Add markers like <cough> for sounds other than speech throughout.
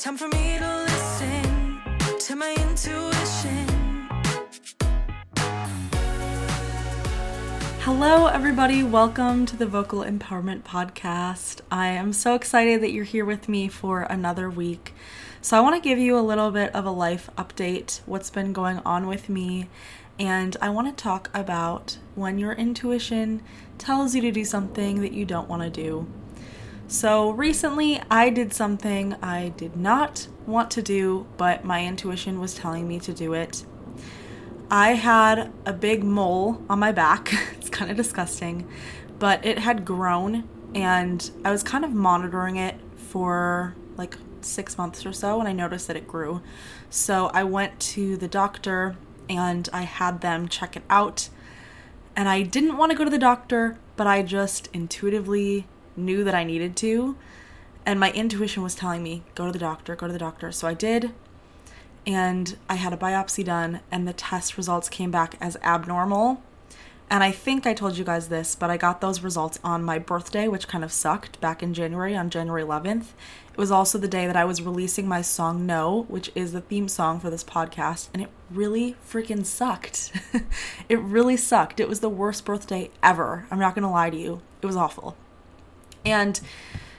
Time for me to listen to my intuition. Hello, everybody. Welcome to the Vocal Empowerment Podcast. I am so excited that you're here with me for another week. So, I want to give you a little bit of a life update, what's been going on with me, and I want to talk about when your intuition tells you to do something that you don't want to do. So, recently I did something I did not want to do, but my intuition was telling me to do it. I had a big mole on my back. <laughs> it's kind of disgusting, but it had grown and I was kind of monitoring it for like six months or so and I noticed that it grew. So I went to the doctor and I had them check it out. And I didn't want to go to the doctor, but I just intuitively knew that I needed to. And my intuition was telling me, go to the doctor, go to the doctor. So I did. And I had a biopsy done, and the test results came back as abnormal. And I think I told you guys this, but I got those results on my birthday, which kind of sucked back in January, on January 11th. It was also the day that I was releasing my song No, which is the theme song for this podcast, and it really freaking sucked. <laughs> it really sucked. It was the worst birthday ever. I'm not gonna lie to you. It was awful. And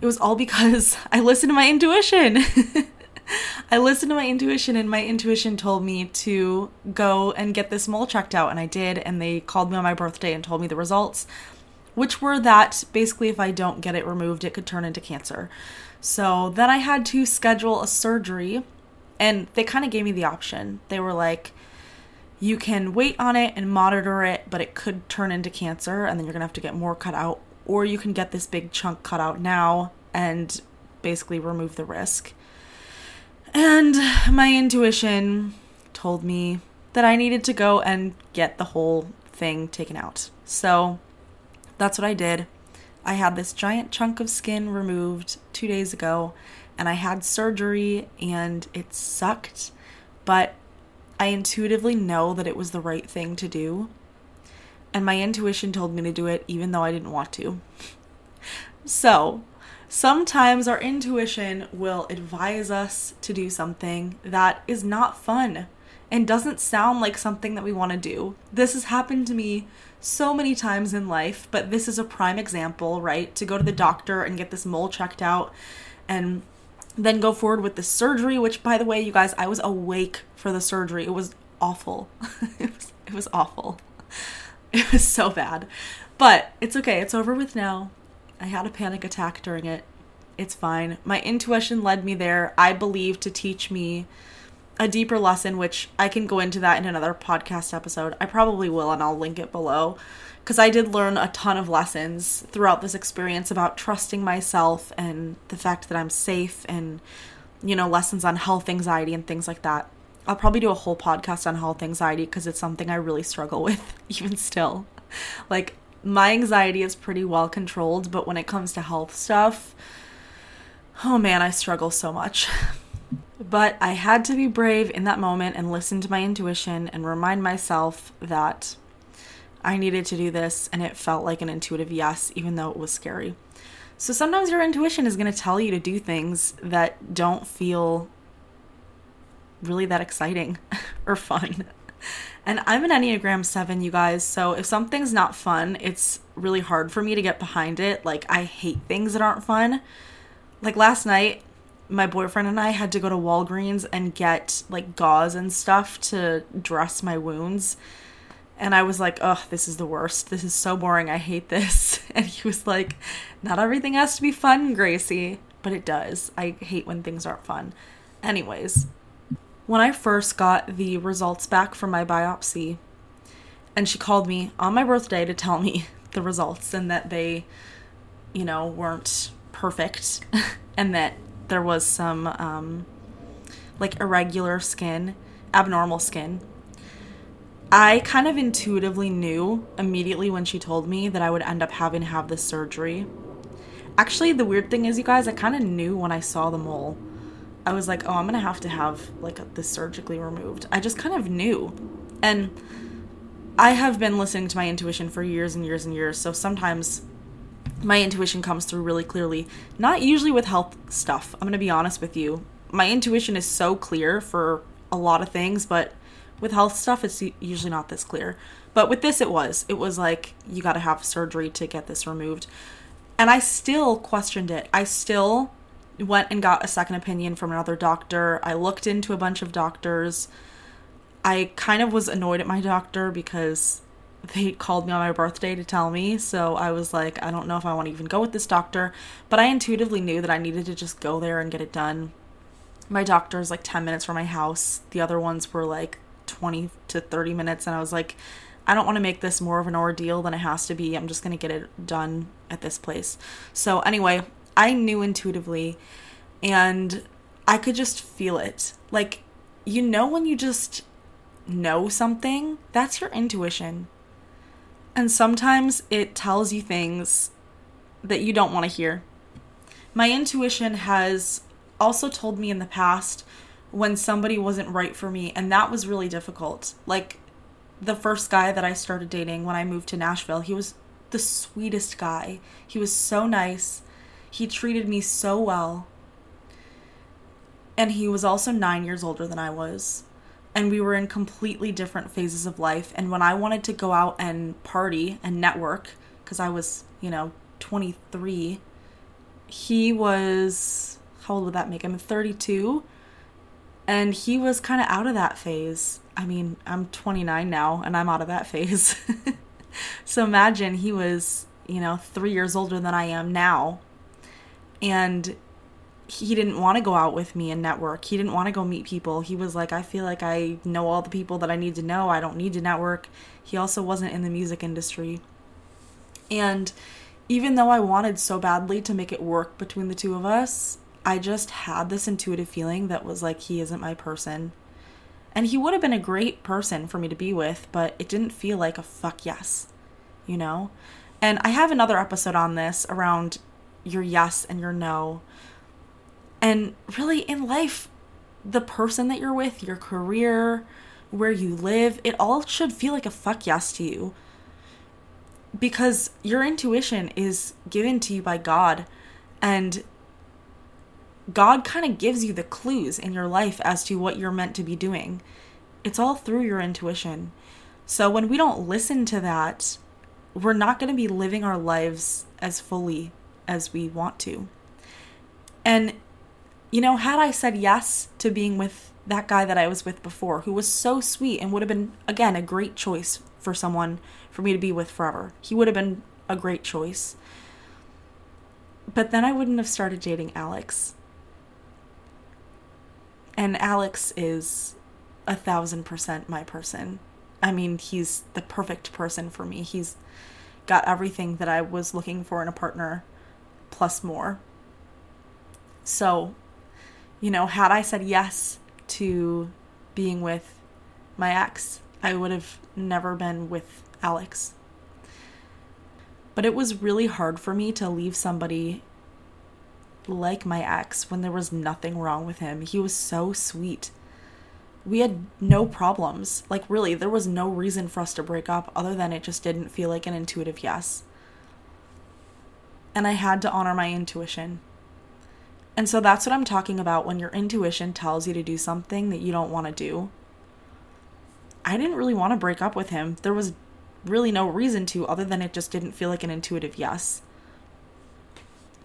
it was all because <laughs> I listened to my intuition. <laughs> I listened to my intuition, and my intuition told me to go and get this mole checked out, and I did. And they called me on my birthday and told me the results, which were that basically, if I don't get it removed, it could turn into cancer. So then I had to schedule a surgery, and they kind of gave me the option. They were like, you can wait on it and monitor it, but it could turn into cancer, and then you're gonna have to get more cut out or you can get this big chunk cut out now and basically remove the risk. And my intuition told me that I needed to go and get the whole thing taken out. So that's what I did. I had this giant chunk of skin removed two days ago, and I had surgery, and it sucked, but I intuitively know that it was the right thing to do and my intuition told me to do it even though I didn't want to. So, sometimes our intuition will advise us to do something that is not fun and doesn't sound like something that we want to do. This has happened to me so many times in life, but this is a prime example, right? To go to the doctor and get this mole checked out and then go forward with the surgery, which, by the way, you guys, I was awake for the surgery. It was awful. <laughs> it, was, it was awful. <laughs> It was so bad. But it's okay. It's over with now. I had a panic attack during it. It's fine. My intuition led me there, I believe, to teach me a deeper lesson, which I can go into that in another podcast episode. I probably will, and I'll link it below. Because I did learn a ton of lessons throughout this experience about trusting myself and the fact that I'm safe and, you know, lessons on health anxiety and things like that. I'll probably do a whole podcast on health anxiety because it's something I really struggle <laughs> with, even still. Like, my anxiety is pretty well controlled, but when it comes to health stuff, oh man, I struggle so much. <laughs> But I had to be brave in that moment and listen to my intuition and remind myself that I needed to do this, and it felt like an intuitive yes, even though it was scary. So sometimes your intuition is going to tell you to do things that don't feel really that exciting <laughs> or fun. And I'm an Enneagram 7, you guys, so if something's not fun, it's really hard for me to get behind it. Like, I hate things that aren't fun. Like, last night, my boyfriend and I had to go to Walgreens and get like gauze and stuff to dress my wounds. And I was like, oh, this is the worst. This is so boring. I hate this. <laughs> And he was like, not everything has to be fun, Gracie. But it does. I hate when things aren't fun. Anyways, when I first got the results back from my biopsy, and she called me on my birthday to tell me <laughs> the results and that they, you know, weren't perfect <laughs> and that there was some um, like irregular skin, abnormal skin. I kind of intuitively knew immediately when she told me that I would end up having to have this surgery. Actually, the weird thing is, you guys, I kind of knew when I saw the mole. I was like, oh, I'm gonna have to have like this surgically removed. I just kind of knew. And I have been listening to my intuition for years and years and years, so sometimes my intuition comes through really clearly. Not usually with health stuff. I'm gonna be honest with you. my intuition is so clear for a lot of things, but with health stuff, it's usually not this clear. But with this, it was. It was like, you got to have surgery to get this removed. And I still questioned it. I still went and got a second opinion from another doctor. I looked into a bunch of doctors. I kind of was annoyed at my doctor because they called me on my birthday to tell me. So I was like, I don't know if I want to even go with this doctor. But I intuitively knew that I needed to just go there and get it done. My doctor is like 10 minutes from my house. The other ones were like 20 to 30 minutes. And I was like, I don't want to make this more of an ordeal than it has to be. I'm just going to get it done at this place. So, anyway, I knew intuitively and I could just feel it. Like, you know, when you just know something, that's your intuition. And sometimes it tells you things that you don't want to hear. My intuition has also told me in the past when somebody wasn't right for me, and that was really difficult. Like the first guy that I started dating when I moved to Nashville, he was the sweetest guy. He was so nice. He treated me so well. And he was also nine years older than I was and we were in completely different phases of life. And when I wanted to go out and party and network, because I was, you know, 23, he was, how old would that make him? 32. And he was kind of out of that phase. I mean, I'm 29 now and I'm out of that <laughs> phase. so imagine he was, you know, three years older than I am now. And he didn't want to go out with me and network. He didn't want to go meet people. He was like, I feel like I know all the people that I need to know. I don't need to network. He also wasn't in the music industry. And even though I wanted so badly to make it work between the two of us, I just had this intuitive feeling that was like, he isn't my person. And he would have been a great person for me to be with, but it didn't feel like a fuck yes, you know? And I have another episode on this around your yes and your no and really, in life, the person that you're with, your career, where you live, it all should feel like a fuck yes to you. Because your intuition is given to you by God, and God kind of gives you the clues in your life as to what you're meant to be doing. It's all through your intuition. So when we don't listen to that, we're not going to be living our lives as fully as we want to. And you know, had I said yes to being with that guy that I was with before, who was so sweet and would have been, again, a great choice for someone for me to be with forever, he would have been a great choice. But then I wouldn't have started dating Alex. And Alex is a thousand percent my person. I mean, he's the perfect person for me. He's got everything that I was looking for in a partner, plus more. So you know, had I said yes to being with my ex, I would have never been with Alex. But it was really hard for me to leave somebody like my ex when there was nothing wrong with him. He was so sweet. We had no problems. Like, really, there was no reason for us to break up other than it just didn't feel like an intuitive yes. And I had to honor my intuition. And so that's what I'm talking about when your intuition tells you to do something that you don't want to do. I didn't really want to break up with him. There was really no reason to, other than it just didn't feel like an intuitive yes.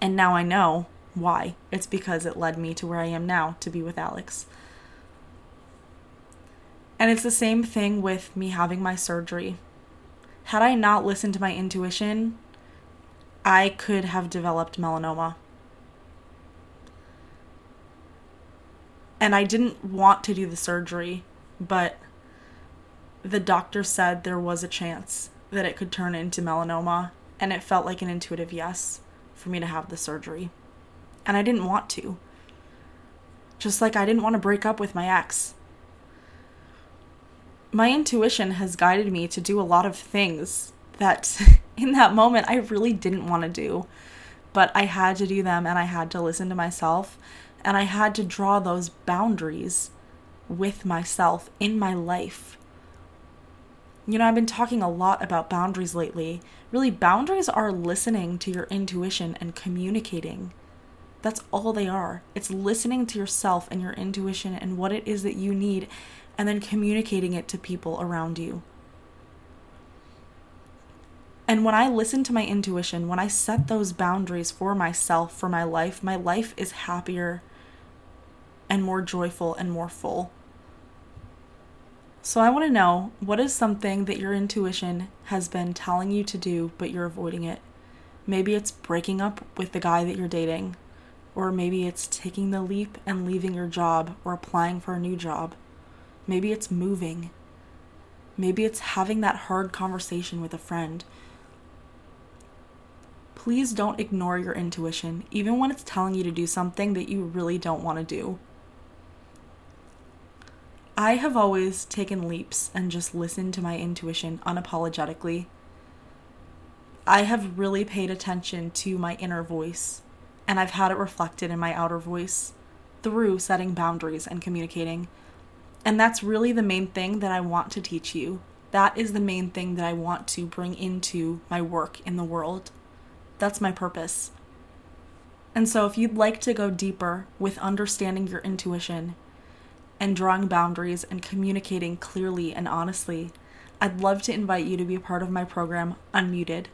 And now I know why. It's because it led me to where I am now to be with Alex. And it's the same thing with me having my surgery. Had I not listened to my intuition, I could have developed melanoma. and I didn't want to do the surgery, but the doctor said there was a chance that it could turn into melanoma, and it felt like an intuitive yes for me to have the surgery. And I didn't want to. Just like I didn't want to break up with my ex. My intuition has guided me to do a lot of things that <laughs> in that moment I really didn't want to do. But I had to do them and I had to listen to myself and I had to draw those boundaries with myself in my life. You know, I've been talking a lot about boundaries lately. Really, boundaries are listening to your intuition and communicating That's all they are. It's listening to yourself and your intuition and what it is that you need, and then communicating it to people around you. And when I listen to my intuition, when I set those boundaries for myself, for my life, my life is happier and more joyful and more full. So I want to know what is something that your intuition has been telling you to do, but you're avoiding it? Maybe it's breaking up with the guy that you're dating, or maybe it's taking the leap and leaving your job or applying for a new job. Maybe it's moving. Maybe it's having that hard conversation with a friend. Please don't ignore your intuition, even when it's telling you to do something that you really don't want to do. I have always taken leaps and just listened to my intuition unapologetically. I have really paid attention to my inner voice, and I've had it reflected in my outer voice through setting boundaries and communicating. And that's really the main thing that I want to teach you. That is the main thing that I want to bring into my work in the world. That's my purpose. And so, if you'd like to go deeper with understanding your intuition and drawing boundaries and communicating clearly and honestly, I'd love to invite you to be a part of my program, Unmuted.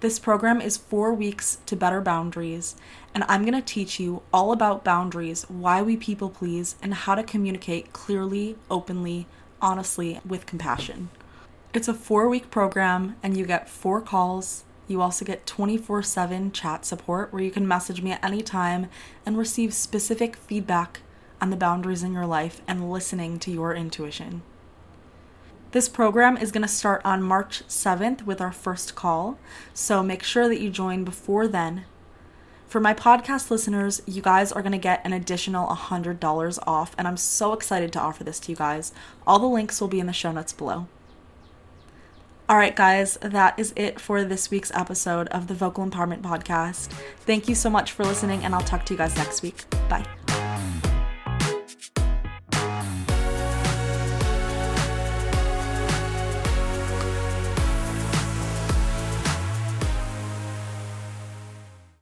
This program is four weeks to better boundaries, and I'm going to teach you all about boundaries, why we people please, and how to communicate clearly, openly, honestly, with compassion. It's a four week program, and you get four calls. You also get 24 7 chat support where you can message me at any time and receive specific feedback on the boundaries in your life and listening to your intuition. This program is going to start on March 7th with our first call, so make sure that you join before then. For my podcast listeners, you guys are going to get an additional $100 off, and I'm so excited to offer this to you guys. All the links will be in the show notes below. All right, guys, that is it for this week's episode of the Vocal Empowerment Podcast. Thank you so much for listening, and I'll talk to you guys next week. Bye.